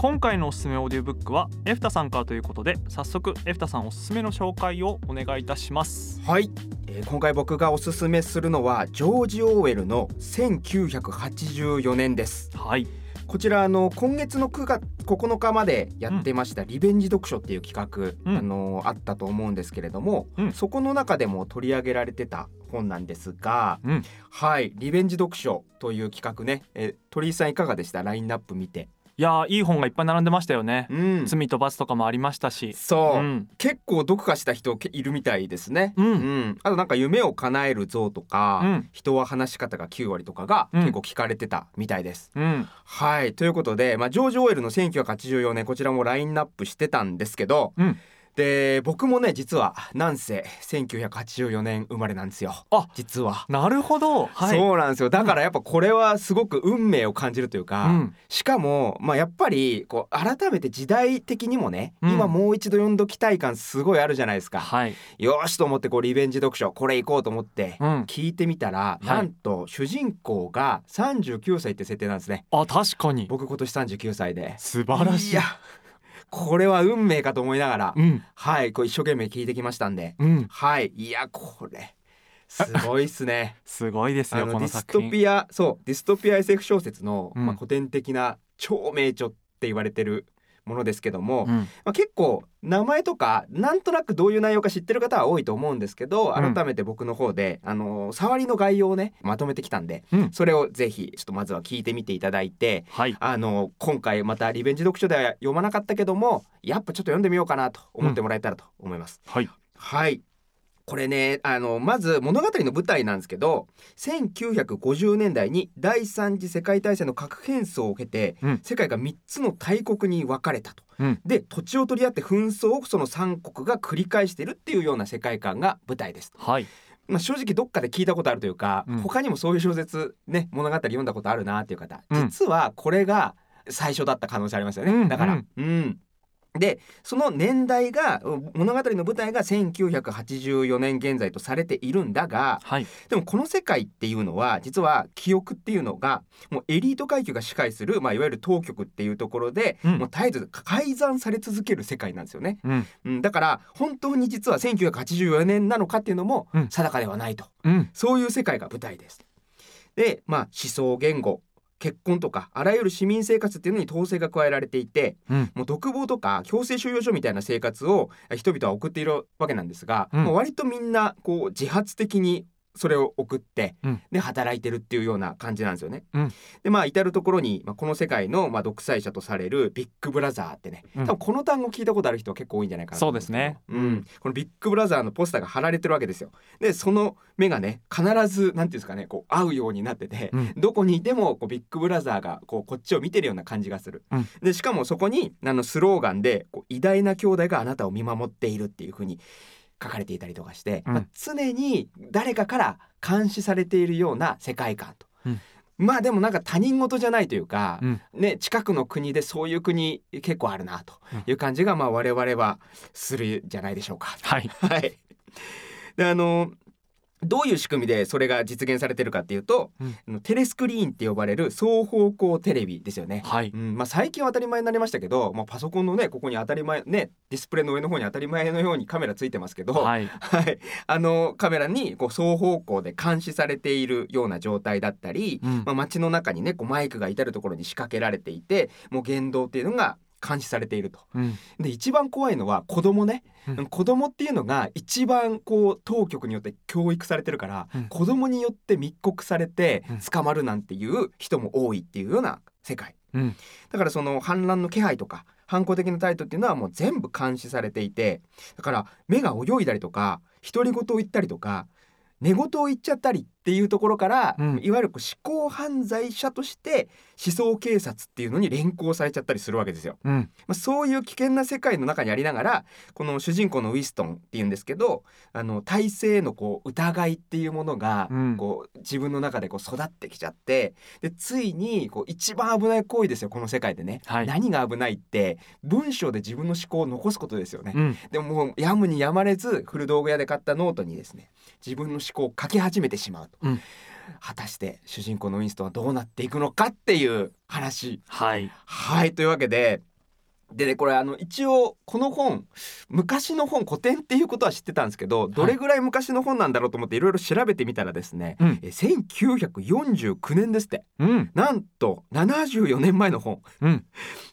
今回のおすすめオーディオブックはエフタさんからということで早速エフタさんおすすめの紹介をお願いいたします。はい、えー今回僕がおすすめするのはジョージ・オーウェルの1984年です。はい。こちらあの今月の9月9日までやってました、リベンジ読書っていう企画、うん。あのあったと思うんですけれども、うん。そこの中でも取り上げられてた本なんですが、うん。はい。リベンジ読書という企画ね、えー鳥居さんいかがでした？ラインナップ見ていやーいい本がいっぱい並んでましたよね、うん。罪と罰とかもありましたし。そう、うん。結構読破した人けいるみたいですね。うん。あとなんか夢を叶える像とか、うん。人は話し方が9割とかがうん。結構聞かれてたみたいです。うん。はい。ということで、まあ、ジョージ・オーエルの1984年こちらもラインナップしてたんですけど、うんで僕もね実はなんせ1984年生まれなんですよ。あ実は。なるほど。はい。そうなんですよ。だからやっぱこれはすごく運命を感じるというか、うん。しかも、まあ、やっぱりこう改めて時代的にもね、うん。今もう一度読んどきたい感すごいあるじゃないですか。はい。よーしと思ってこうリベンジ読書これ行こうと思ってうん。聞いてみたら、い。なんと主人公が39歳って設定なんですね。あ確かに。僕今年39歳で。素晴らしいやこれは運命かと思いながら、うん。はいこう一生懸命聞いてきましたんで。うん。はいいやこれすごいっすね。すごいですよこあのディストピアそうディストピア SF 小説の、うん。まあ、古典的な超名著って言われてるものですけども、うん。まあ、結構名前とかなんとなくどういう内容か知ってる方は多いと思うんですけどうん。改めて僕の方で、あの触りの概要をねまとめてきたんで、うん。それをぜひちょっとまずは聞いてみていただいてはい。あの今回またリベンジ読書では読まなかったけどもやっぱちょっと読んでみようかなと思ってもらえたらと思います。はい。はいこれねあのまず物語の舞台なんですけど1950年代に第三次世界大戦の核戦争を経て、うん。世界が3つの大国に分かれたと。うん。で土地を取り合って紛争をその3国が繰り返してるっていうような世界観が舞台です。はい。まあ、正直どっかで聞いたことあるというか、うん。他にもそういう小説ね物語読んだことあるなっていう方、うん。実はこれが最初だった可能性ありますよね、うん。だから、ううんんでその年代がうん物語の舞台が1984年現在とされているんだがはい。でもこの世界っていうのは実は記憶っていうのがもうエリート階級が支配する、まあ、いわゆる当局っていうところで、うん。もう絶えず改ざんされ続ける世界なんですよね。うん。うん、だから本当に実は1984年なのかっていうのもうん。定かではないと、うん。そういう世界が舞台です。で、まあ、思想言語結婚とかあらゆる市民生活っていうのに統制が加えられていてうん。もう独房とか強制収容所みたいな生活を人々は送っているわけなんですが、うん。もう割とみんなこう自発的にそれを送って、うん。で働いてるっていうような感じなんですよね。うん。でまあ至る所に、まあ、この世界の、まあ、独裁者とされるビッグブラザーってね、うん。多分この単語聞いたことある人は結構多いんじゃないかなそうですね。うん、このビッグブラザーのポスターが貼られてるわけですよ。でその目がね必ずなんていうんですかねこう合うようになってて、うん。どこにいてもこうビッグブラザーがこうこっちを見てるような感じがする。うん。でしかもそこにあのスローガンでこう偉大な兄弟があなたを見守っているっていう風に書かれていたりとかして、うんまあ、常に誰かから監視されているような世界観と。うんまあでもなんか他人事じゃないというか、うんね、近くの国でそういう国結構あるなという感じがまあ我々はするじゃないでしょうか。はい はい。であのどういう仕組みでそれが実現されてるかっていうと、うん。テレスクリーンって呼ばれる双方向テレビですよね。はい。うん。まあ、最近は当たり前になりましたけど、まあ、パソコンのねここに当たり前ねディスプレイの上の方に当たり前のようにカメラついてますけど、はい。はい、あのカメラにこう双方向で監視されているような状態だったり、うん。まあ、街の中にねこうマイクが至る所に仕掛けられていてもう言動っていうのが監視されていると。うん。で一番怖いのは子供ね、うん。子供っていうのが一番こう当局によって教育されてるから、うん。子供によって密告されてうん。捕まるなんていう人も多いっていうような世界。うん。だからその反乱の気配とか反抗的な態度っていうのはもう全部監視されていてだから目が泳いだりとか独り言を言ったりとか寝言を言っちゃったりってっていうところから、うん。いわゆるこう思考犯罪者として思想警察っていうのに連行されちゃったりするわけですよ。うん。まあ、そういう危険な世界の中にありながらこの主人公のウィストンっていうんですけどあの体制へのこう疑いっていうものがうん。こう自分の中でこう育ってきちゃってでついにこう一番危ない行為ですよこの世界でね、はい。何が危ないって文章で自分の思考を残すことですよね。うん。でももうやむにやまれず古道具屋で買ったノートにですね自分の思考を書き始めてしまうと、うん。果たして主人公のウィンストンはどうなっていくのかっていう話。はい。はいというわけで。でねこれあの一応この本昔の本古典っていうことは知ってたんですけどどれぐらい昔の本なんだろうと思っていろいろ調べてみたらですね、うん。え1949年ですって。うん。なんと74年前の本。うん。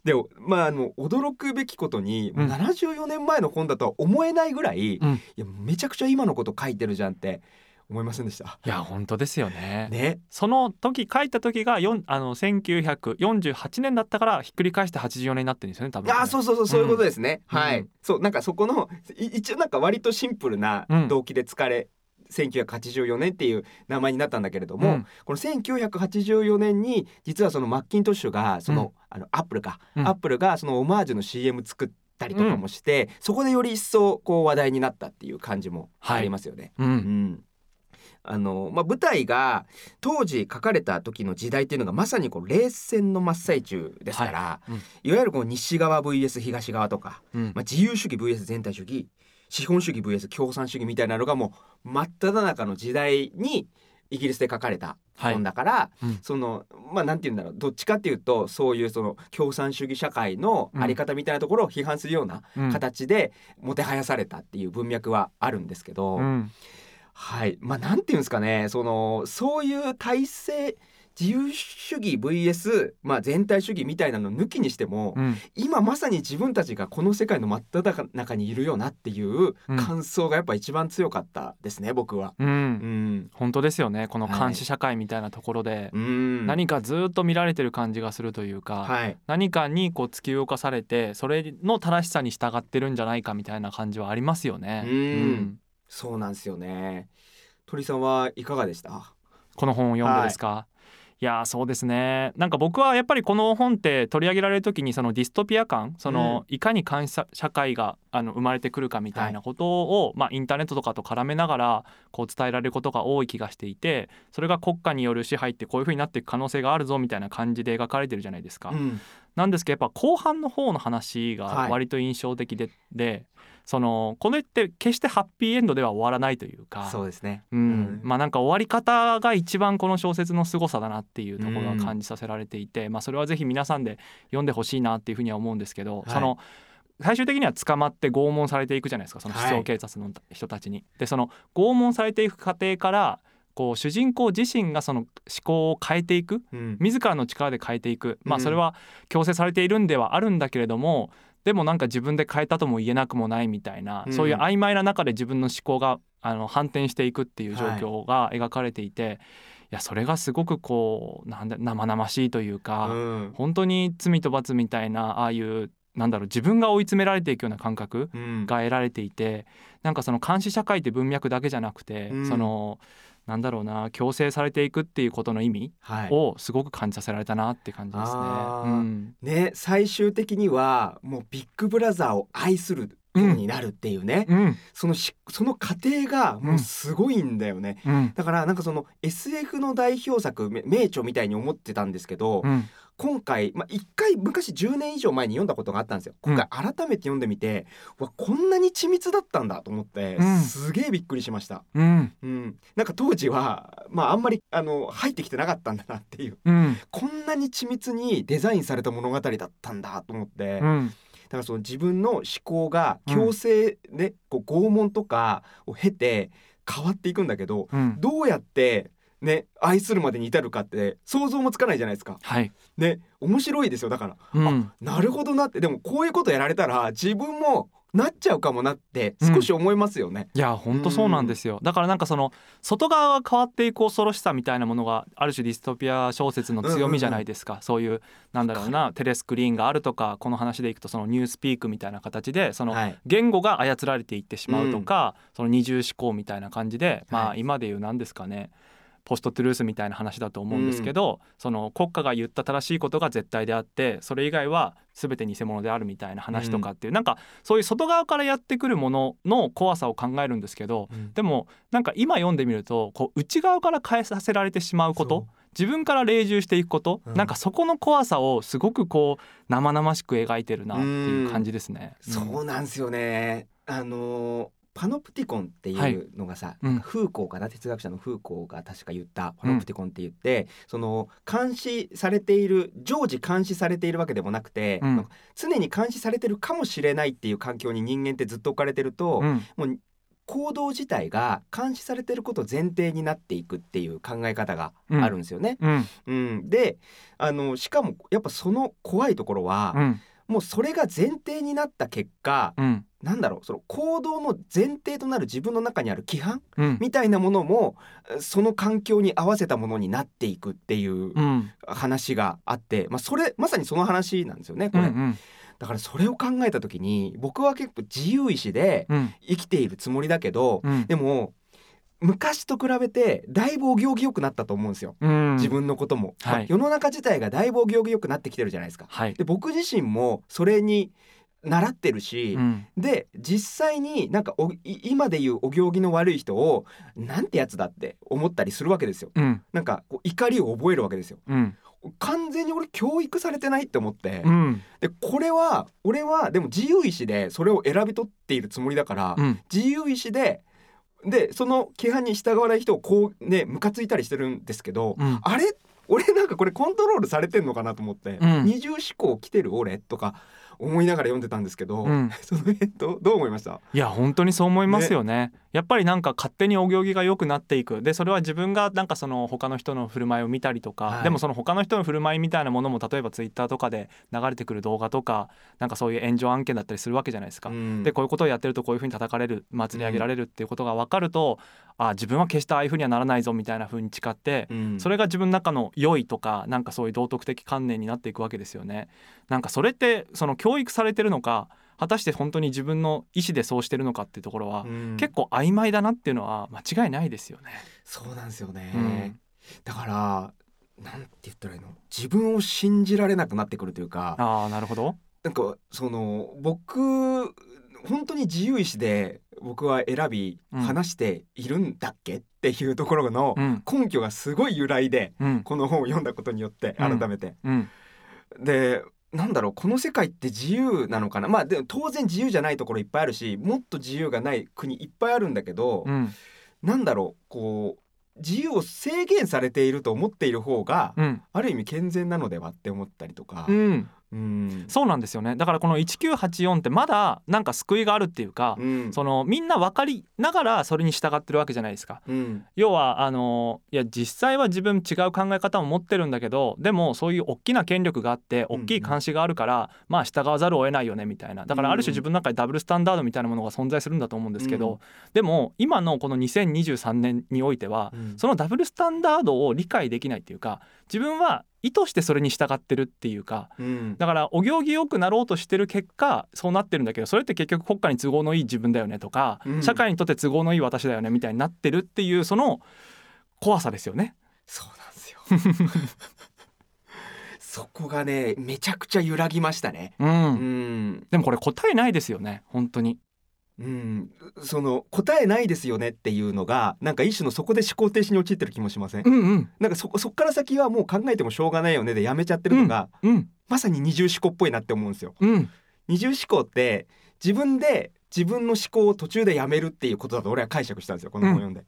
でもまああの驚くべきことに、うん。74年前の本だとは思えないぐらい、いうん。やめちゃくちゃ今のこと書いてるじゃんって思いませんでした。いや本当ですよね。ね、その時書いた時がよんあの1948年だったからひっくり返して84年になってるんですよね多分あーそうそうそうそういうことですね。うん。はい、うんそうなんかそこのい一応なんか割とシンプルなうん。動機で疲れ、1984年っていう名前になったんだけれども、うん。この1984年に実はそのマッキントッシュがその、あのアップルか、うん。アップルがそのオマージュの CM 作ったりとかもして、そこでより一層こう話題になったっていう感じもありますよね。ううん。んあのまあ、舞台が当時書かれた時の時代っていうのがまさにこう冷戦の真っ最中ですから、はい。うん。いわゆるこう西側 VS 東側とか、うん。まあ、自由主義 VS 全体主義資本主義 VS 共産主義みたいなのがもう真っ只中の時代にイギリスで書かれた本だから、うん。そのまあなんて言うんだろうどっちかっていうとそういうその共産主義社会のあり方みたいなところを批判するようなうん。形でもてはやされたっていう文脈はあるんですけど、うんはい。まあなんていうんですかね。そのそういう体制自由主義 VS、まあ、全体主義みたいなの抜きにしても、うん。今まさに自分たちがこの世界の真っ只中にいるよなっていううん。感想がやっぱ一番強かったですね、僕は。うん。うん、本当ですよね。このはい。監視社会みたいなところで。うん、何かずっと見られてる感じがするというか、はい、何かにこう突き動かされてそれの正しさに従ってるんじゃないかみたいな感じはありますよね。うんそうなんですよね。鳥さんはいかがでした？この本を読んでですか、い、やーそうですねなんか僕はやっぱりこの本って取り上げられる時にそのディストピア感その、いかに監視社会があの生まれてくるかみたいなことを、まあ、インターネットとかと絡めながらこう伝えられることが多い気がしていてそれが国家による支配ってこういう風になっていく可能性があるぞみたいな感じで描かれてるじゃないですか。うん、なんですけどやっぱ後半の方の話がはい。割と印象的で,、でそのこれって決してハッピーエンドでは終わらないというかそうですね。うん。うん。まあなんか終わり方が一番この小説の凄さだなっていうところが感じさせられていて、まあそれはぜひ皆さんで読んでほしいなっていうふうには思うんですけど、はい。その最終的には捕まって拷問されていくじゃないですかそのはい。思想警察の人たちに。でその拷問されていく過程からこう主人公自身がその思考を変えていく。うん、自らの力で変えていく。まうん。あそれは強制されているんではあるんだけれどもでもなんか自分で変えたとも言えなくもないみたいな、うん。そういう曖昧な中で自分の思考があの反転していくっていう状況が描かれていて、い、やそれがすごくこうなんだ生々しいというか、うん、本当に罪と罰みたいなああいうなんだろう自分が追い詰められていくような感覚うん、が得られていてなんかその監視社会って文脈だけじゃなくて、うん。そのなんだろうな強制されていくっていうことの意味はい。をすごく感じさせられたなって感じですね。あーうんね、最終的にはもうビッグブラザーを愛するになるっていうね、うん。そのしその過程がもうすごいんだよね。うん。だからなんかその SF の代表作め名著みたいに思ってたんですけど、うん。今回、まあ、1回昔10年以上前に読んだことがあったんですよ。今回改めて読んでみて、わこんなに緻密だったんだと思って、うん。すげえびっくりしました。うん。うん、なんか当時は、まあ、あんまりあの入ってきてなかったんだなっていう。うん。こんなに緻密にデザインされた物語だったんだと思って、だかうんらその自分の思考が強制で、こう拷問とかを経て変わっていくんだけどうん。どうやってね愛するまでに至るかって想像もつかないじゃないですか。はい。ね面白いですよ。だから、うん。なるほどなって。でもこういうことやられたら自分もなっちゃうかもなって少し思いますよね。いや本当そうなんですよ。だからなんかその外側が変わっていく恐ろしさみたいなものがある種ディストピア小説の強みじゃないですか、そういうなんだろうなテレスクリーンがあるとかこの話でいくとそのニュースピークみたいな形でそのはい。言語が操られていってしまうとか、その二重思考みたいな感じでまあはい今で言う何ですかねポストトゥルースみたいな話だと思うんですけど、その国家が言った正しいことが絶対であってそれ以外は全て偽物であるみたいな話とかっていう、なんかそういう外側からやってくるものの怖さを考えるんですけど、でもなんか今読んでみるとこう内側から変えさせられてしまうこと自分から霊従していくこと、うん。なんかそこの怖さをすごくこう生々しく描いてるなっていう感じですね。そうなんですよね。あのーパノプティコンっていうのがさ、うん。なんかフーコーかな？哲学者のフーコーが確か言ったパノプティコンって言って、その監視されている常時監視されているわけでもなくて、うん。常に監視されてるかもしれないっていう環境に人間ってずっと置かれてると、うん。もう行動自体が監視されてること前提になっていくっていう考え方があるんですよね。うん。うん。であのしかもやっぱその怖いところは、うんもうそれが前提になった結果、うん。なんだろうその行動の前提となる自分の中にある規範うん。みたいなものもえその環境に合わせたものになっていくっていううん。話があって、まあ、それまさにその話なんですよねこれ、うんうん。だからそれを考えた時に僕は結構自由意志でうん。生きているつもりだけど、うん。でも昔と比べてだいぶお行儀良くなったと思うんですよ。うん。自分のことも、はい。まあ世の中自体がだいぶお行儀良くなってきてるじゃないですか。はい。で僕自身もそれに習ってるし、うん。で実際になんか今でいうお行儀の悪い人をなんてやつだって思ったりするわけですよ。うん。なんかこう怒りを覚えるわけですよ。うん。完全に俺教育されてないって思って、うん。でこれは俺はでも自由意志でそれを選び取っているつもりだから、うん。自由意志ででその規範に従わない人をこうねムカついたりしてるんですけど、うん。あれ？俺なんかこれコントロールされてんのかなと思って、うん。二重思考来てる俺とか思いながら読んでたんですけど、うん。その辺どどう思いました？いや本当にそう思いますよねやっぱりなんか勝手にお行儀が良くなっていく。でそれは自分がなんかその他の人の振る舞いを見たりとか、はい。でもその他の人の振る舞いみたいなものも例えばツイッターとかで流れてくる動画とかなんかそういう炎上案件だったりするわけじゃないですか。うん。でこういうことをやってるとこういうふうに叩かれる祭り上げられるっていうことが分かると、あ自分は決してああいうふうにはならないぞみたいなふうに誓って、うん。それが自分の中の良いとかなんかそういう道徳的観念になっていくわけですよね。なんかそれってその教育されてるのか果たして本当に自分の意思でそうしてるのかっていうところは、うん。結構曖昧だなっていうのは間違いないですよね。そうなんですよね、うん。だからなんて言ったらいいの？自分を信じられなくなってくるというかああなるほど。なんかその僕本当に自由意志で僕は選びうん。話しているんだっけっていうところのうん。根拠がすごい由来でうん。この本を読んだことによってうん。改めて、うん。でなんだろうこの世界って自由なのかな？まあでも当然自由じゃないところいっぱいあるしもっと自由がない国いっぱいあるんだけど、うん。なんだろうこう自由を制限されていると思っている方が、うん。ある意味健全なのではって思ったりとか、うんうん。そうなんですよね。だからこの1984ってまだなんか救いがあるっていうか、うん。そのみんな分かりながらそれに従ってるわけじゃないですか。うん。要はあのいや実際は自分違う考え方を持ってるんだけどでもそういう大きな権力があってうん。大きい監視があるから、まあ従わざるを得ないよねみたいな。だからある種自分の中でダブルスタンダードみたいなものが存在するんだと思うんですけど、うん。でも今のこの2023年においては、うん。そのダブルスタンダードを理解できないっていうか自分は意図してそれに従ってるっていうかうん。だからお行儀よくなろうとしてる結果そうなってるんだけどそれって結局国家に都合のいい自分だよねとか、うん。社会にとって都合のいい私だよねみたいになってるっていうその怖さですよね。そうなんですよ。そこがねめちゃくちゃ揺らぎましたね。うん。うん、でもこれ答えないですよね本当に。うん、その答えないですよねっていうのがなんか一種のそこで思考停止に陥ってる気もしません？うんうん。なんかそこそっから先はもう考えてもしょうがないよねでやめちゃってるのが、うん。まさに二重思考っぽいなって思うんですよ。うん。二重思考って自分で自分の思考を途中でやめるっていうことだと俺は解釈したんですよこの本を読んで、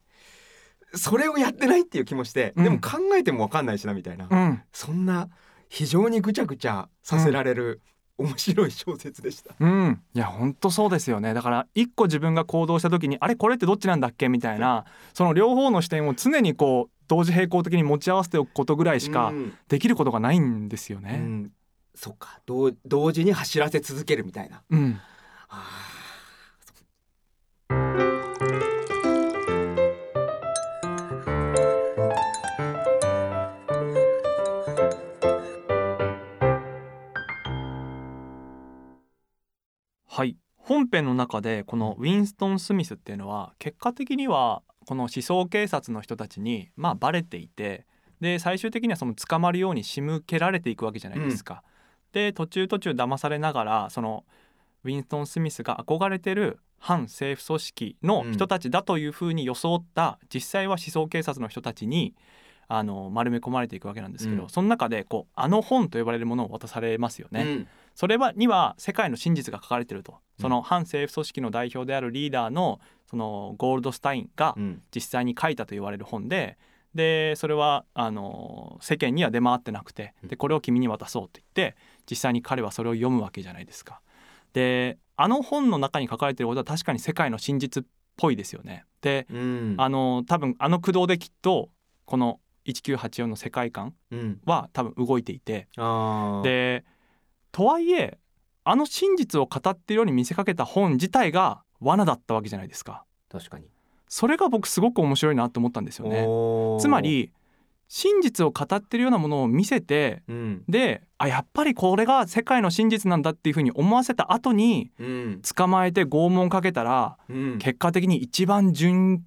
それをやってないっていう気もして、うん。でも考えても分かんないしなみたいな、うん。そんな非常にぐちゃぐちゃさせられる面白い小説でした、うん、いや本当そうですよね。だから一個自分が行動した時にあれこれってどっちなんだっけみたいなその両方の視点を常にこう同時並行的に持ち合わせておくことぐらいしかうん。できることがないんですようね。ん。そっか。同同時に走らせ続けるみたいな。うん、あは本編の中でこのウィンストン・スミスっていうのは結果的にはこの思想警察の人たちにまあバレていてで最終的にはその捕まるように仕向けられていくわけじゃないですか。で途中途中騙されながらそのウィンストン・スミスが憧れてる反政府組織の人たちだというふうに装った、実際は思想警察の人たちにあの丸め込まれていくわけなんですけど、うんその中でこうあの本と呼ばれるものを渡されますよね。うんそれはには世界の真実が書かれてると。うん。その反政府組織の代表であるリーダーのそのゴールドスタインがうん。実際に書いたと言われる本ででそれはあの世間には出回ってなくてでこれを君に渡そうと言って実際に彼はそれを読むわけじゃないですか。であの本の中に書かれてることは確かに世界の真実っぽいですよね。でうん。あの多分あの駆動できっとこの1984の世界観うん。は多分動いていて。あー。でとはいえあの真実を語ってるように見せかけた本自体が罠だったわけじゃないですか。確かに。それが僕すごく面白いなと思ったんですよね。つまり真実を語ってるようなものを見せてうん。であやっぱりこれが世界の真実なんだっていうふうに思わせた後にうん。捕まえて拷問かけたらうん。結果的に一番純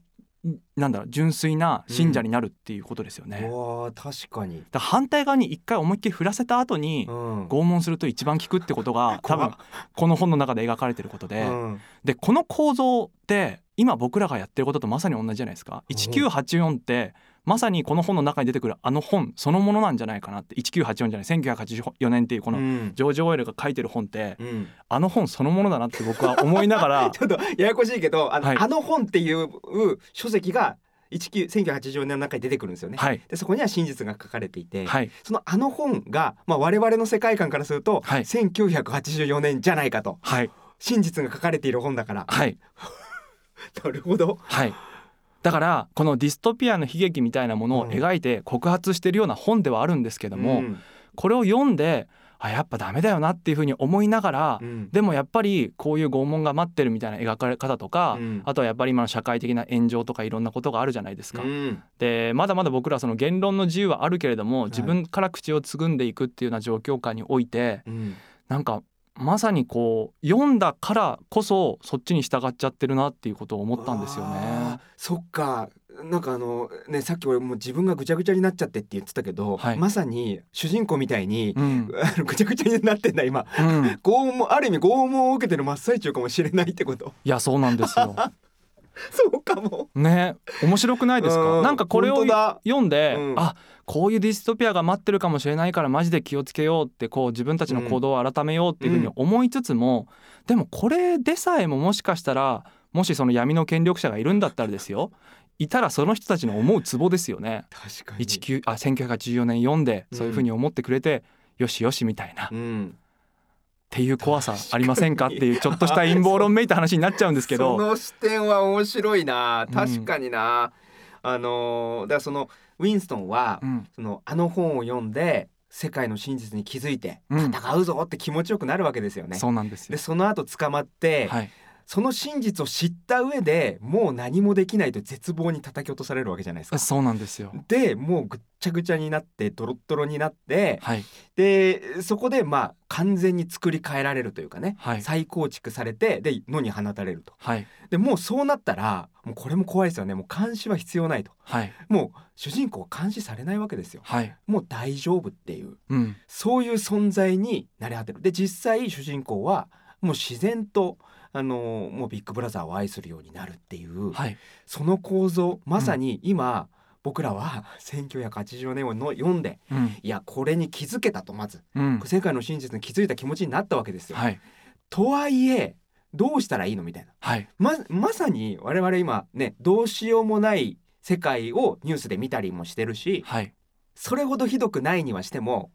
なんだろう純粋な信者になるっていうことですよね、うわー確かに。ら反対側に一回思いっきり振らせた後にうん。拷問すると一番効くってことが 多分この本の中で描かれてることで、うん。でこの構造って今僕らがやってることとまさに同じじゃないですか。1984ってまさにこの本の中に出てくるあの本そのものなんじゃないかなって1984じゃない1984年っていうこのうん。ジョージ・オイルが書いてる本ってうん。あの本そのものだなって僕は思いながら ちょっとややこしいけどあの,、はい。あの本っていう書籍が19 1980年の中に出てくるんですよね。はい。でそこには真実が書かれていて、はい。そのあの本が、まあ、我々の世界観からすると、はい。1984年じゃないかと。はい。真実が書かれている本だから。はい。なるほど。はいだからこのディストピアの悲劇みたいなものを描いて告発してるような本ではあるんですけども、うん。これを読んであやっぱダメだよなっていうふうに思いながら、うん。でもやっぱりこういう拷問が待ってるみたいな描かれ方とか、うん。あとはやっぱり今の社会的な炎上とかいろんなことがあるじゃないですか。うん。でまだまだ僕らはその言論の自由はあるけれどもい自分から口をつぐんでいくっていうような状況下においてうん。なんかまさにこう読んだからこそそっちに従っちゃってるなっていうことを思ったんですよあねー。そっか。なんかあのねさっき俺もう自分がぐちゃぐちゃになっちゃってって言ってたけど、はい。まさに主人公みたいに、うん。ぐちゃぐちゃになってんだ今。うん、拷問ある意味拷問を受けてる真っ最中かもしれないってこと。いやそうなんですよ。そうかも。ね面白くないですか、うん。なんかこれを読んで、うん。あこういうディストピアが待ってるかもしれないからマジで気をつけようってこう自分たちの行動を改めようっていうふうに思いつつも、でもこれでさえももしかしたらもしその闇の権力者がいるんだったらですよ。いたらその人たちの思うツボですよね。確かに。19あ1984年読んでそういうふうに思ってくれて、よしよしみたいな、っうんていう怖さありませんかっていうちょっとした陰謀論めいた話になっちゃうんですけど。その視点は面白いなうん確かにな、あのーだからそのウィンストンは、うんそのあの本を読んで世界の真実に気づいてうん戦うぞって気持ちよくなるわけですよね。そうなんですよで。その後捕まって、はい、その真実を知った上でもう何もできないと絶望に叩き落とされるわけじゃないですか。そうなんですよ。でもうぐっちゃぐちゃになってドロッドロになってはい、でそこでまあ完全に作り変えられるというかね、はい、再構築されてで野に放たれると。はい、でもうそうなったらもうこれも怖いですよね。もう監視は必要ないと。はい、もう主人公は監視されないわけですよ。はい、もう大丈夫っていう。うん、そういう存在になり果てる。で実際主人公はもう自然とあのもうビッグブラザーを愛するようになるっていう、はい、その構造まさに今、僕らは 1980年をの読んでうん、いやこれに気づけたとまず。うん、世界の真実に気づいた気持ちになったわけですよ。はい、とはいえどうしたらいいのみたいな。はい、ままさに我々今ねどうしようもない世界をニュースで見たりもしてるしはい、それほどひどくないにはしても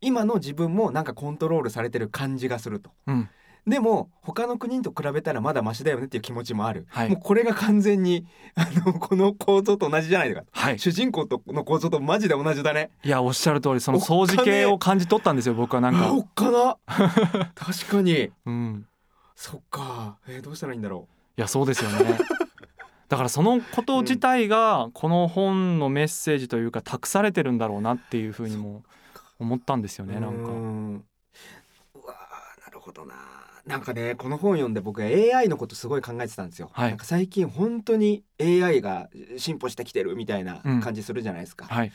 今の自分もなんかコントロールされてる感じがすると。うん、でも他の国と比べたらまだマシだよねっていう気持ちもある、はい。もうこれが完全にあのこの構造と同じじゃないかはい。主人公との構造とマジで同じだね。いや、おっしゃる通り、その掃除系を感じ取ったんですよ、僕はなんか。あお。っかな。確かに。うん、そっか、えーどうしたらいいんだろいや、そうですよね。だからそのこと自体がこの本のメッセージというか託されてるんだろうなっていうふうにも思ったんですようねなんか。うわーなるほほどななんかねこの本読んで僕 AI のことすごい考えてたんですよ、はい。なんか最近本当に AI が進歩してきてるみたいな感じするじゃないですか、はい。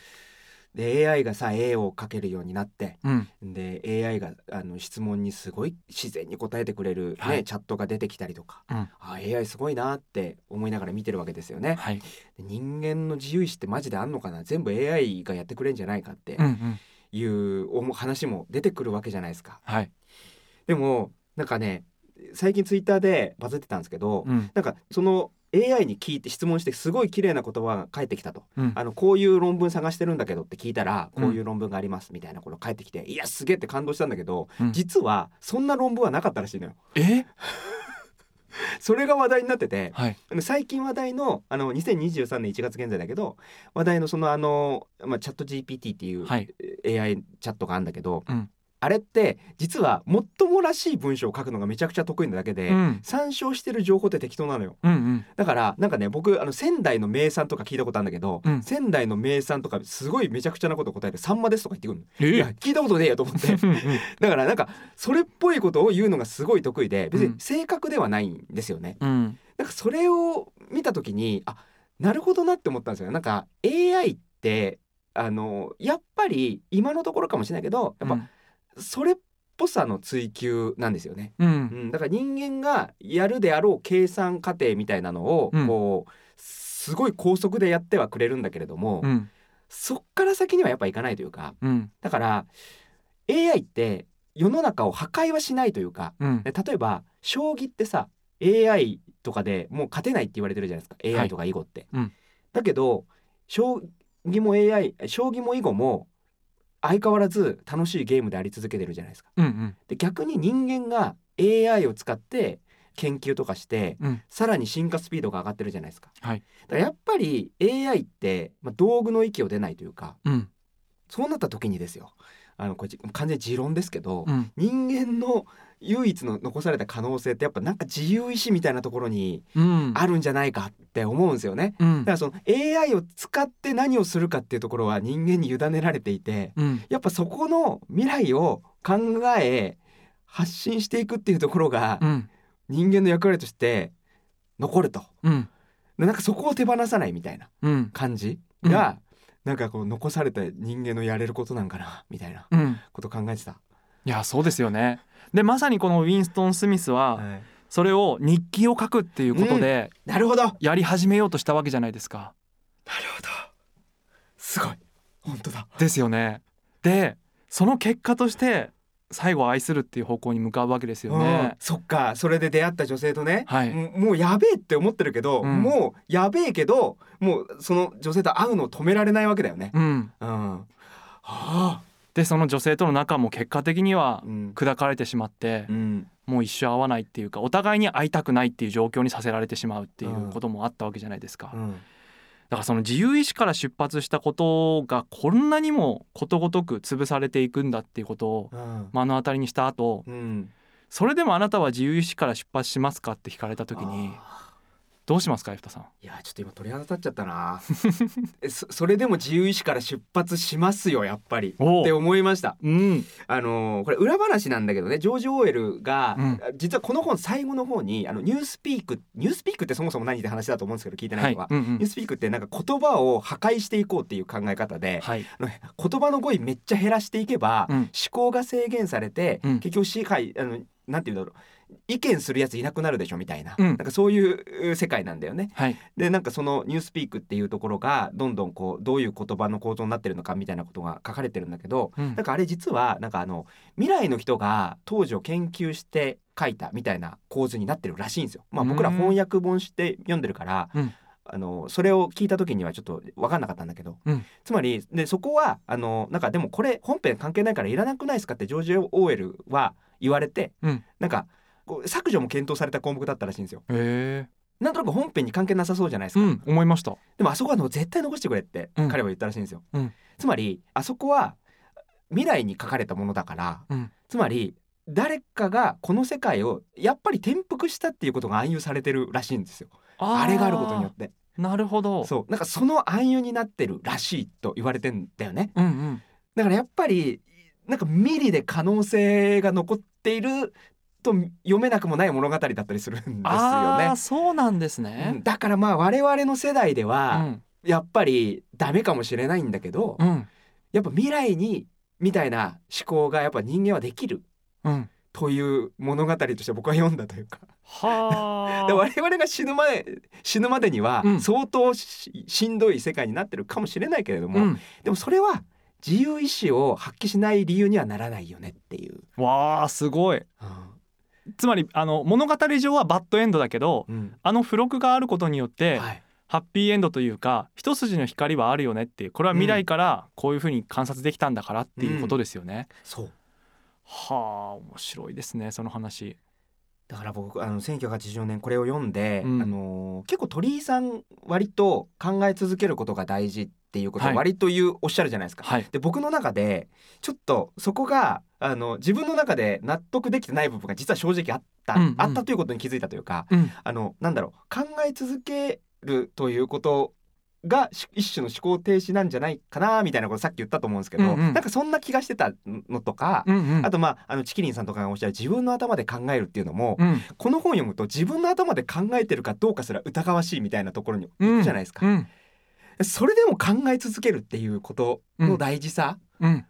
で AI がさ絵を描けるようになってうん。で AI があの質問にすごい自然に答えてくれる、ねはい。チャットが出てきたりとか、うん。あ AI すごいなって思いながら見てるわけですよね。はい。で人間の自由意志ってマジであんのかな？全部 AI がやってくれんじゃないかってうんうんいう話も出てくるわけじゃないですか。はい。でもなんかね最近ツイッターでバズってたんですけど、うん。なんかその AI に聞いて質問してすごい綺麗な言葉が返ってきたと。うん。あのこういう論文探してるんだけどって聞いたらうんこういう論文がありますみたいなこと返ってきて、いやすげえって感動したんだけど、うん。実はそんな論文はなかったらしいのよ。え？それが話題になっててはい。最近話題のあの2023年1月現在だけど話題のそのあの、まあ、チャット GPT っていうはい。AI チャットがあるんだけど、うんあれって実はもっともらしい文章を書くのがめちゃくちゃ得意なだけで、うん。参照してる情報って適当なのよ。うんうん。だからなんかね僕あの仙台の名産とか聞いたことあるんだけど、うん。仙台の名産とかすごいめちゃくちゃなこと答えて「さんまです」とか言ってくるの。えいや聞いたことねえよと思って。だからなんかそれっぽいことを言うのがすごい得意で別うん。に正確ではないんですよね。うん。なんかそれを見た時にあなるほどなって思ったんですよなんか AI ってあのやっぱり今のところかもしれないけどやっぱそれっぽさの追求なんですよね。うん。うん、だから人間がやるであろう計算過程みたいなのを、うん。こうすごい高速でやってはくれるんだけれども、うん。そっから先にはやっぱいかないというかうん。だから AI って世の中を破壊はしないというかうん。で例えば将棋ってさ AI とかでもう勝てないって言われてるじゃないですか。はい AI とか囲碁って。うん。だけど将棋も AI 将棋も囲碁も相変わらず楽しいゲームであり続けてるじゃないですか。うんうん。で逆に人間が AI を使って研究とかしてうん。さらに進化スピードが上がってるじゃないですか。はい。だからやっぱり AI って、まあ、道具の域を出ないというかうん。そうなった時にですよ。あのこれじ完全に持論ですけど、うん。人間の唯一の残された可能性ってやっぱなんか自由意志みたいなところにうん。あるんじゃないかって思うんですよね。うん。だからその AI を使って何をするかっていうところは人間に委ねられていてうん。やっぱそこの未来を考え発信していくっていうところがうん。人間の役割として残ると。うん。でなんかそこを手放さないみたいなうん。感じが、なんかこう残された人間のやれることなんかなみたいなうん。こと考えてた。いやそうですよね。でまさにこのウィンストン・スミスははい。それを日記を書くっていうことでなるほど。なるやり始めようとしたわけじゃないですか。ほど。すごい。本当だ。ですよね。でその結果として最後は愛するっていう方向に向かうわけですようん。ねそっか。それで出会った女性とね、はい。もうもうやべえって思ってるけど、うん。もうやべえけどもうその女性と会うのを止められないわけだよね。うん。うん、はあ、でその女性との仲も結果的にはうん。砕かれてしまってうん。もう一生会わないっていうかお互いに会いたくないっていう状況にさせられてしまうっていうこともあったわけじゃないですか、うん。だからその自由意志から出発したことがこんなにもことごとく潰されていくんだっていうことをうん。目の当たりにした後うん、それでもあなたは自由意志から出発しますかって聞かれた時にあどうしますかエフタさん？ーいやちょっと今鳥肌立っちゃったな。えそそれでも自由意志から出発しますよやっぱり。って思いました。うん。あのーこれ裏話なんだけどねジョージ・オーエルが、うん。実はこの本最後の方にあのニュースピークニュースピークってそもそも何って話だと思うんですけど聞いてない人は、うんうん。ニュースピークってなんか言葉を破壊していこうっていう考え方で、はい。言葉の語彙めっちゃ減らしていけば、うん。思考が制限されて、うん。結局支配あのなんていうんだろう意見するやついなくなるでしょみたいな,、うん。なんかそういう世界なんだよね。はい。でなんかそのニュースピークっていうところがどんどんこうどういう言葉の構造になってるのかみたいなことが書かれてるんだけど、うん。なんかあれ実はなんかあの未来の人が当時を研究して書いたみたいな構図になってるらしいんですよ。まあ、僕らうん翻訳本して読んでるから、うん。あのそれを聞いた時にはちょっと分かんなかったんだけど、うん。つまりでそこはあのなんかでもこれ本編関係ないからいらなくないですかってジョージ・オーエルは言われて、うん。なんかこう削除も検討された項目だったらしいんですよ。へえなんとなく本編に関係なさそうじゃないですか。うん思いましたでもあそこはあの絶対残してくれってうん彼は言ったらしいんですよ。うんつまりあそこは未来に書かれたものだから、うんつまり誰かがこの世界をやっぱり転覆したっていうことが暗喩されてるらしいんですよ。あれがあることによって。なるほどそうなんかその暗喩になってるらしいと言われてんだよね。うんうんだからやっぱりなんかミリで可能性が残っているっと読めなくもない物語だったりするんですよあねー。そうなんですうねん。だからまあ我々の世代でうはんやっぱりダメかもしれないんだけど、うんやっぱ未来にみたいな思考がやっぱ人間はできるうん。という物語として僕は読んだというかは で我々が死ぬまで死ぬまでにはうん相当ししんどい世界になってるかもしれないけれども、うん。でもそれは自由意志を発揮しない理由にはならないよねっていう。わあすごい。つまりあの物語上はバッドエンドだけどうん。あの付録があることによってはい。ハッピーエンドというか一筋の光はあるよねっていうこれは未来からこういうふうに観察できたんだからっていうことですよね。そう。はあ面白いですねその話。だから僕あの1984年これを読んで、うん。あのー結構鳥居さん割と考え続けることが大事っていうことはい。を割と言う、おっしゃるじゃないですか。はい。で僕の中でちょっとそこがあの自分の中で納得できてない部分が実は正直あった、うんうん。あったということに気づいたというかうん。あのなんだろう考え続けるということがし一種の思考停止なんじゃないかなみたいなことさっき言ったと思うんですけど、うんうん。なんかそんな気がしてたのとか、うんうん。あとまああのチキリンさんとかがおっしゃる自分の頭で考えるっていうのも、うん。この本読むと自分の頭で考えてるかどうかすら疑わしいみたいなところに行くじゃないですか、うんそれでも考え続けるっていうことの大事さうん。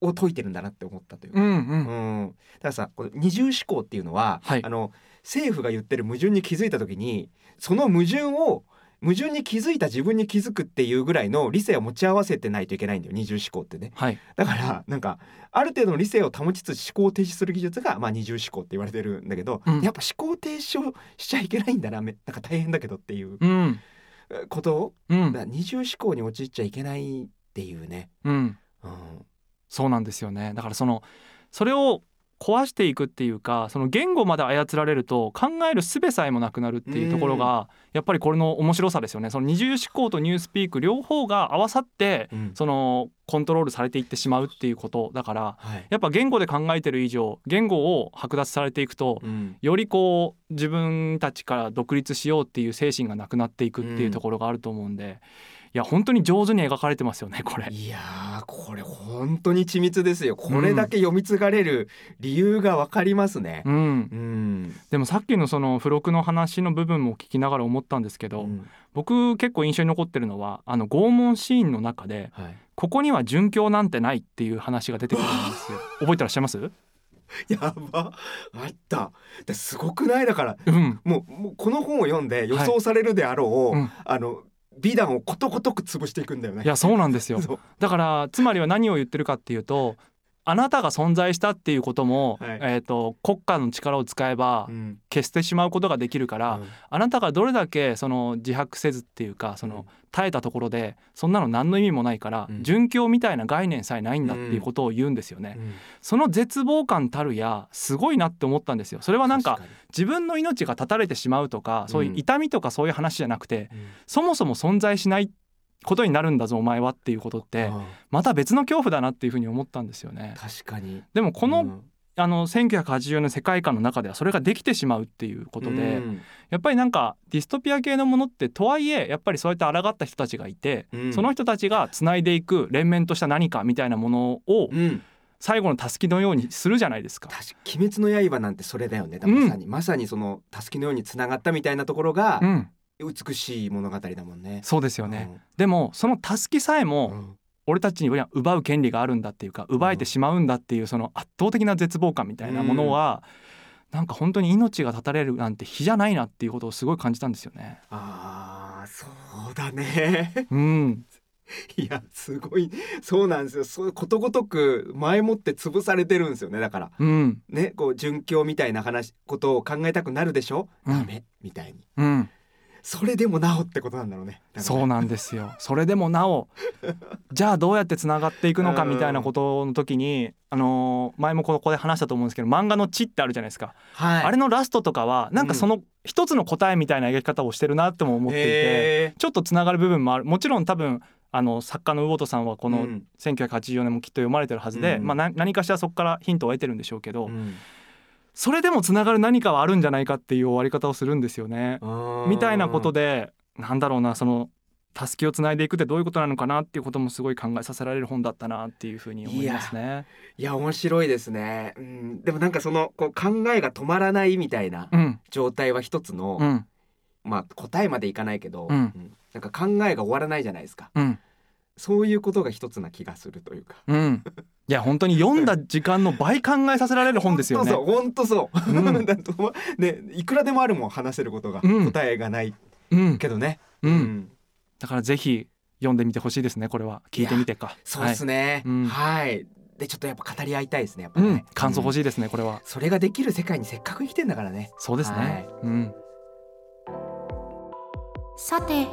を解いてるんだなって思ったというか、うんううん。んだからさこの二重思考っていうのは、はい。あの政府が言ってる矛盾に気づいた時にその矛盾を矛盾に気づいた自分に気づくっていうぐらいの理性を持ち合わせてないといけないんだよ二重思考ってね。はい。だからなんかある程度の理性を保ちつつ思考を停止する技術が、まあ、二重思考って言われてるんだけど、うん。やっぱ思考停止をしちゃいけないんだなめなんか大変だけどっていう。うんことうん。二重思考に陥っちゃいけないっていうね、うん。うん、そうなんですよね。だからそのそれを壊していくっていうかその言語まで操られると考える術さえもなくなるっていうところがやっぱりこれの面白さですよね。その二重思考とニュースピーク両方が合わさってうん。そのコントロールされていってしまうっていうこと。だからはい。やっぱ言語で考えてる以上言語を剥奪されていくとうん。よりこう自分たちから独立しようっていう精神がなくなっていくっていうところがあると思うんで、いや本当に上手に描かれてますよねこれ。いやーこれ本当に緻密ですよ。これだけ読み継がれる理由がわかりますね。うん、うん、でもさっきのその付録の話の部分も聞きながら思ったんですけど、うん。僕結構印象に残ってるのはあの拷問シーンの中ではい。ここには殉教なんてないっていう話が出てくるんですよ。覚えてらっしゃいます？やば。あった。ですごくない？だからうん。もうもうこの本を読んで予想されるであろう、うん。あの美談をことごとく潰していくんだよね。いやそうなんですよ だからつまりは何を言ってるかっていうとあなたが存在したっていうことも、はい。えー、と国家の力を使えばうん。消してしまうことができるから、うん。あなたがどれだけその自白せずっていうかその耐えたところでそんなの何の意味もないから、うん。殉教みたいな概念さえないんだっていうことを言うんですよね。うん。その絶望感たるやすごいなって思ったんですよ。それはなんか自分の命が絶たれてしまうとかそういう痛みとかそういう話じゃなくて、うん。そもそも存在しないことになるんだぞお前はっていうことってうん。また別の恐怖だなっていうふうに思ったんですよね。確かに。でもこの、うん。あの1980年世界観の中ではそれができてしまうっていうことで、うん。やっぱりなんかディストピア系のものってとはいえやっぱりそうやって抗った人たちがいて、うん。その人たちがつないでいく連綿とした何かみたいなものをうん。最後のたすきのようにするじゃないですか。確か鬼滅の刃なんてそれだよね。まさに、まさにそのたすきのようにつながったみたいなところがうん、美しい物語だもんね。そうですよね、でもそのたすきさえうもん。俺たちには奪う権利があるんだっていうか奪えてしまうんだっていうその圧倒的な絶望感みたいなものは、なんか本当に命が絶たれるなんて比じゃないなっていうことをすごい感じたんですよね。あーそうだね。うん、いやすごいそうなんですよ。そうことごとく前もって潰されてるんですよねだから。うん、ねこう殉教みたいな話ことを考えたくなるでしょ、うん。ダメみたいに。うん、それでもなおってことなんだろうね。そうなんですよ。それでもなお、じゃあどうやってつながっていくのかみたいなことの時に、あのー前もここで話したと思うんですけど、漫画の血ってあるじゃないですか。はい。あれのラストとかはなんかその一つの答えみたいな描き方をしてるなっても思っていて、へちょっとつながる部分もある。もちろん多分あの作家の魚本さんはこのうん。1984年もきっと読まれてるはずで、うん。まあな何かしらそこからヒントを得てるんでしょうけど、うんそれでもつながる何かはあるんじゃないかっていう終わり方をするんですよね。みたいなことででなんだろうなそのたすきをつないでいくってどういうことなのかなっていうこともすごい考えさせられる本だったなっていうふうに思いますね。いや。面白いですね、うん、でもなんかそのこう考えが止まらないみたいな状態は一つの、うん、まあ答えまでいかないけど、うん、なんか考えが終わらないじゃないですか、そういうことが一つな気がするというか。いや本当に読んだ時間の倍考えさせられる本ですよね。本当そう、本当そう。うん、ねいくらでもあるもん話せることが、答えがない、けどね。うん。だからぜひ読んでみてほしいですねこれは。聞いてみてか。そうですね、はい、うん、はい。でちょっとやっぱ語り合いたいですねやっぱね、うん、感想欲しいですね、これは。それができる世界にせっかく生きてんだからね。そうですね、はい、うん。さて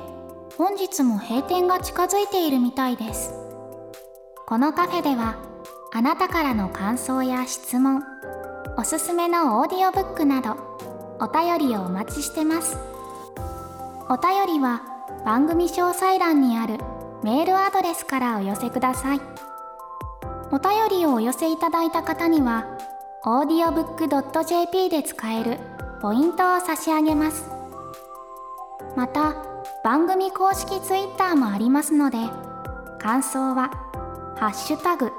本日も閉店が近づいているみたいです。このカフェではあなたからの感想や質問おすすめのオーディオブックなどお便りをお待ちしてます。お便りは番組詳細欄にあるメールアドレスからお寄せください。お便りをお寄せいただいた方には audiobook.jp で使えるポイントを差し上げます。また番組公式 Twitter もありますので感想は「ハッシュタグ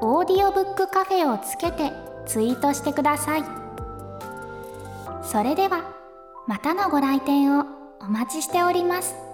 オーディオブックカフェ」をつけてツイートしてください。それではまたのご来店をお待ちしております。